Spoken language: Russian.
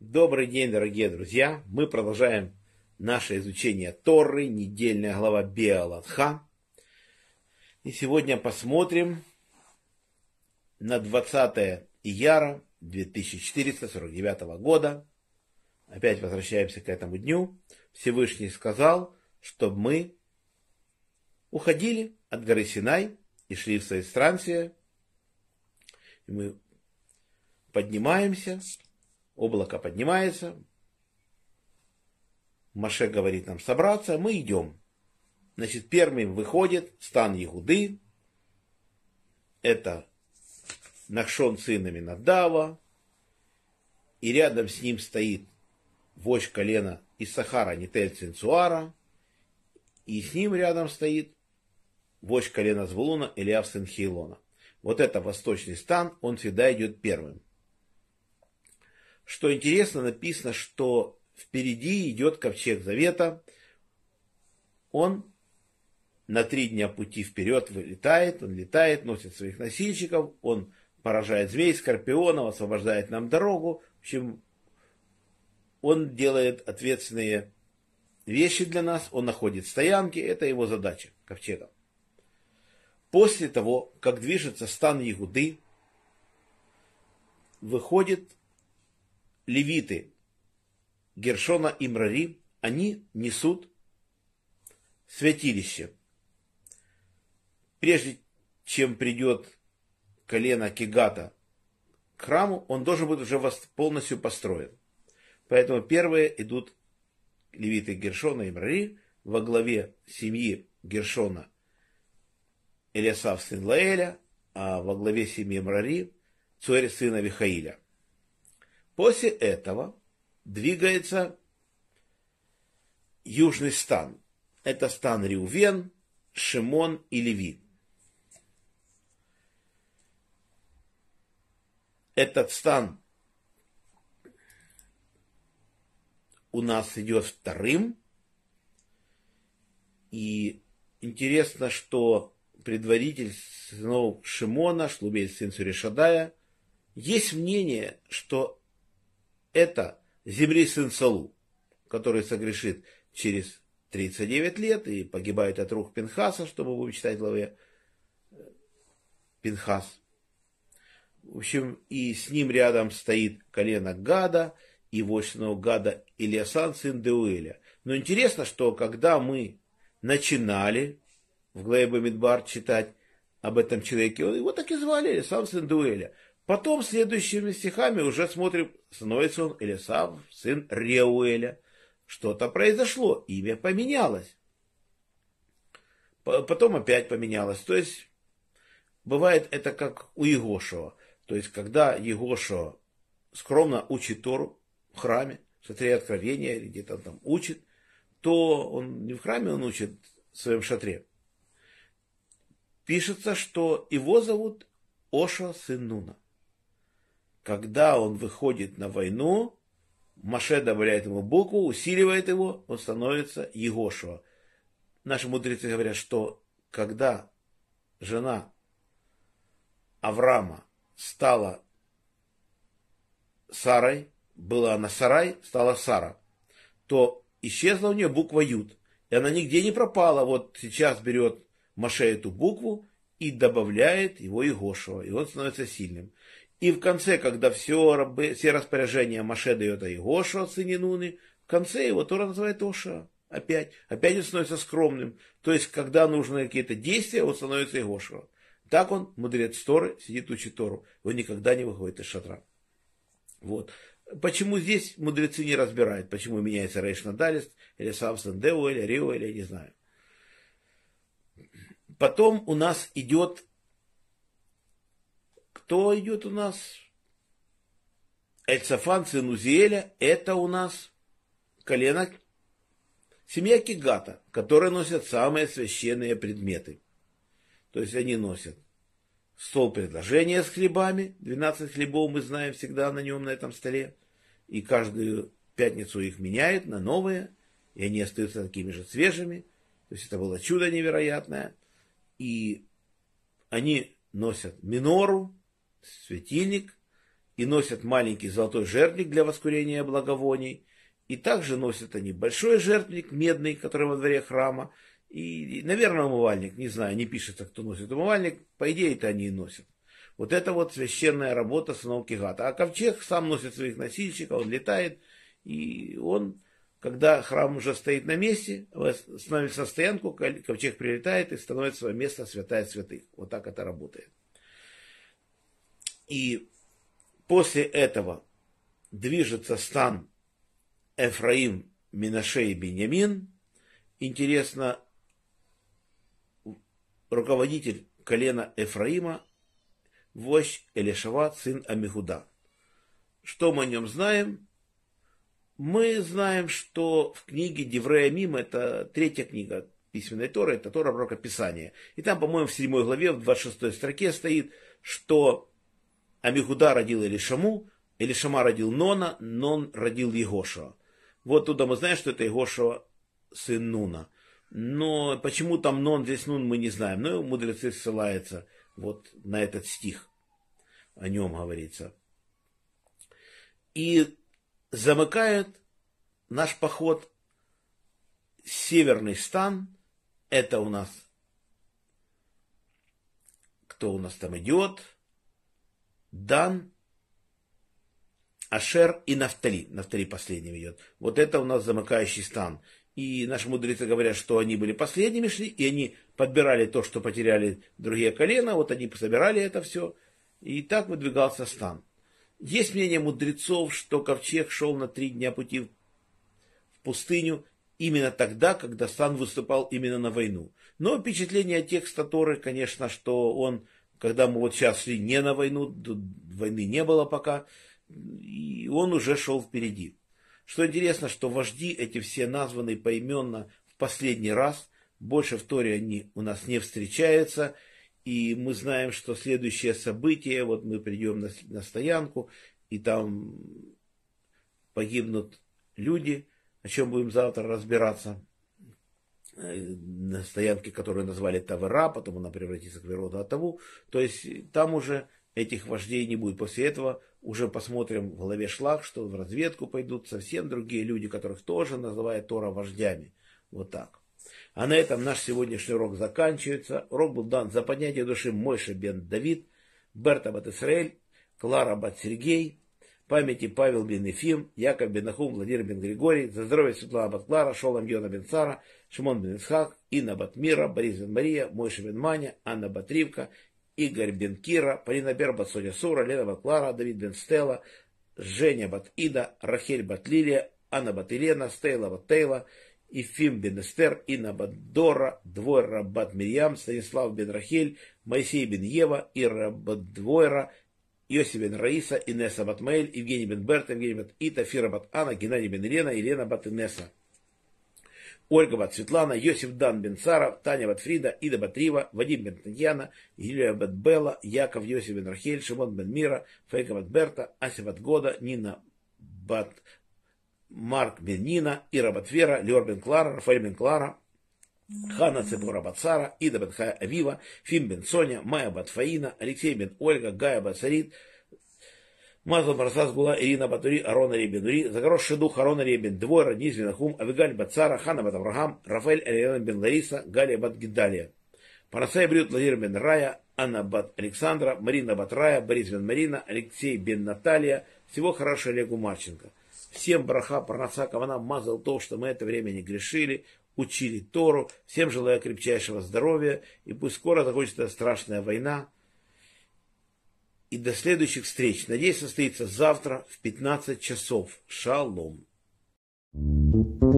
Добрый день, дорогие друзья! Мы продолжаем наше изучение Торы, недельная глава Беалатха. И сегодня посмотрим на 20 ияра 2449 года. Опять возвращаемся к этому дню. Всевышний сказал, чтобы мы уходили от горы Синай и шли в свои странствия. И мы поднимаемся, облако поднимается, Маше говорит нам собраться, мы идем. Значит, первым выходит стан Ягуды, это Нахшон сын Аминадава, и рядом с ним стоит вождь колена Исахара Нитель Цинцуара, и с ним рядом стоит вождь колена Звулуна Ильяв сын Хейлона. Вот это восточный стан, он всегда идет первым. Что интересно, написано, что впереди идет ковчег завета. Он на три дня пути вперед вылетает, он летает, носит своих носильщиков, он поражает змей, скорпионов, освобождает нам дорогу. В общем, он делает ответственные вещи для нас, он находит стоянки, это его задача, ковчега. После того, как движется стан Ягуды, выходят левиты Гершона и Мрари, они несут святилище. Прежде чем придет колено Кигата к храму, он должен быть уже полностью построен. Поэтому первые идут левиты Гершона и Мрари во главе семьи Гершона Элиасав сын Лаэля, а во главе семьи Мрари Цуэрь сына Вихаиля. После этого двигается южный стан. Это стан Риувен, Шимон и Леви. Этот стан у нас идет вторым. И интересно, что предводитель сынов Шимона, Шлубель сын Суришадая, есть мнение, что это Земли сын Салу, который согрешит через 39 лет и погибает от рук Пинхаса, чтобы будем читать главе Пинхас. В общем, и с ним рядом стоит колено Гада и вождь Гада Ильясан, сын Деуэля. Но интересно, что когда мы начинали в главе Бамидбар читать об этом человеке, его так и звали, сам сын Дуэля. Потом следующими стихами уже смотрим, становится он Элисав, сын Реуэля. Что-то произошло, имя поменялось. Потом опять поменялось. То есть, бывает это как у Егошева. То есть, когда Егошева скромно учит Тору в храме, в шатре откровения, где-то там учит, то он не в храме он учит в своем шатре. Пишется, что его зовут Оша сын Нуна когда он выходит на войну, Маше добавляет ему букву, усиливает его, он становится Егошуа. Наши мудрецы говорят, что когда жена Авраама стала Сарой, была она Сарай, стала Сара, то исчезла у нее буква Юд. И она нигде не пропала. Вот сейчас берет Маше эту букву и добавляет его Егошева, и он становится сильным. И в конце, когда все, все распоряжения Маше дает от сыне Нуны, в конце его Тора называет Оша. Опять. Опять он становится скромным. То есть, когда нужны какие-то действия, он становится Игошева. Так он, мудрец Торы, сидит учит Тору. Он никогда не выходит из шатра. Вот. Почему здесь мудрецы не разбирают, почему меняется Рейш Надалист, или Самсон Деу, или Рио, или я не знаю. Потом у нас идет кто идет у нас? Эльцафан, сын Узиэля, это у нас колено семья Кигата, которые носят самые священные предметы. То есть они носят стол предложения с хлебами, 12 хлебов мы знаем всегда на нем, на этом столе, и каждую пятницу их меняют на новые, и они остаются такими же свежими. То есть это было чудо невероятное. И они носят минору, светильник и носят маленький золотой жертвник для воскурения благовоний. И также носят они большой жертвник медный, который во дворе храма, и, наверное, умывальник, не знаю, не пишется, кто носит умывальник, по идее это они и носят. Вот это вот священная работа сынов Кигата. А ковчег сам носит своих носильщиков, он летает, и он, когда храм уже стоит на месте, становится стоянку, ковчег прилетает и становится свое место святая святых. Вот так это работает. И после этого движется стан Эфраим, Минаше и Беньямин. Интересно, руководитель колена Эфраима, вождь Элишава, сын Амихуда. Что мы о нем знаем? Мы знаем, что в книге Деврея Мим, это третья книга письменной Торы, это Тора пророка Писания. И там, по-моему, в 7 главе, в 26 строке стоит, что Амихуда родил Элишаму, Элишама родил Нона, Нон родил Егошева. Вот туда мы знаем, что это Егошева сын Нуна. Но почему там Нон, здесь Нун, мы не знаем. Но мудрецы ссылаются вот на этот стих. О нем говорится. И замыкает наш поход северный стан. Это у нас кто у нас там идет? Дан, Ашер и Нафтали. Нафтали последним идет. Вот это у нас замыкающий стан. И наши мудрецы говорят, что они были последними шли, и они подбирали то, что потеряли другие колена, вот они собирали это все, и так выдвигался стан. Есть мнение мудрецов, что ковчег шел на три дня пути в пустыню именно тогда, когда стан выступал именно на войну. Но впечатление текста Торы, конечно, что он, когда мы вот сейчас шли не на войну, войны не было пока, и он уже шел впереди. Что интересно, что вожди эти все названы поименно в последний раз, больше в Торе они у нас не встречаются, и мы знаем, что следующее событие, вот мы придем на, на стоянку, и там погибнут люди, о чем будем завтра разбираться, э, на стоянке, которую назвали Тавера, потом она превратится в Верода Атаву, то есть там уже этих вождей не будет. После этого уже посмотрим в главе шлаг, что в разведку пойдут совсем другие люди, которых тоже называют Тора вождями. Вот так. А на этом наш сегодняшний урок заканчивается. Урок был дан за поднятие души Мойша бен Давид, Берта бат Исраэль, Клара бат Сергей, памяти Павел бен Ефим, Яков бен Нахум, Владимир бен Григорий, за здоровье Светлана бат Клара, Шолом Йона бен Цара, Шимон бен Исхак, Инна бат Мира, Борис бен Мария, Мойша бен Маня, Анна бат Ривка, Игорь Бенкира, Полина Бербат, Соня Сура, Лена Батклара, Давид Бен Стелла, Женя Батида, Рахель Батлилия, Анна Батилена, Стейла Батейла, Ифим Бен Эстер, Инна Баддора, Двойра Бат Мирьям, Станислав Бен Рахель, Моисей Бен Ева, Ира Бадвойра, Йоси Бен Раиса, Инесса Батмаэль, Евгений Бен Берт, Евгений Бат Ита, Фира Бат Анна, Геннадий Бен Елена, Елена Бат Инесса. Ольга Бат Светлана, Йосиф Дан Бен Сара, Таня Бат Фрида, Ида Бат Рива, Вадим Бен Татьяна, Юлия Бат Белла, Яков Йосиф Бен Рахель, Шимон Бен Мира, Фейка Бат Берта, Ася Бат Года, Нина Бат Марк Бен Нина, Ира Бат Вера, Леор Клара, Рафаэль Бен Клара, Хана Цебора Бат Сара, Ида Бат Хая Авива, Фим Бен Соня, Майя Бат Фаина, Алексей Бен Ольга, Гая Бат Сарит, Мазал Марсас Гула, Ирина Батури, Арона Ребенури, Загоросший дух Арона Ребен, Двойра, Низ Винахум, Авигаль Бацара, Хана Бат Авраам, Рафаэль Элиана Бен Лариса, Галия Бат Гидалия. Парасай Брют Владимир Бен Рая, Анна Бат Александра, Марина Бат Рая, Борис Бен Марина, Алексей Бен Наталья. Всего хорошего Олегу Марченко. Всем браха, парнаца, кавана, мазал то, что мы это время не грешили, учили Тору. Всем желаю крепчайшего здоровья, и пусть скоро закончится страшная война, и до следующих встреч. Надеюсь, состоится завтра в 15 часов. Шалом. thank you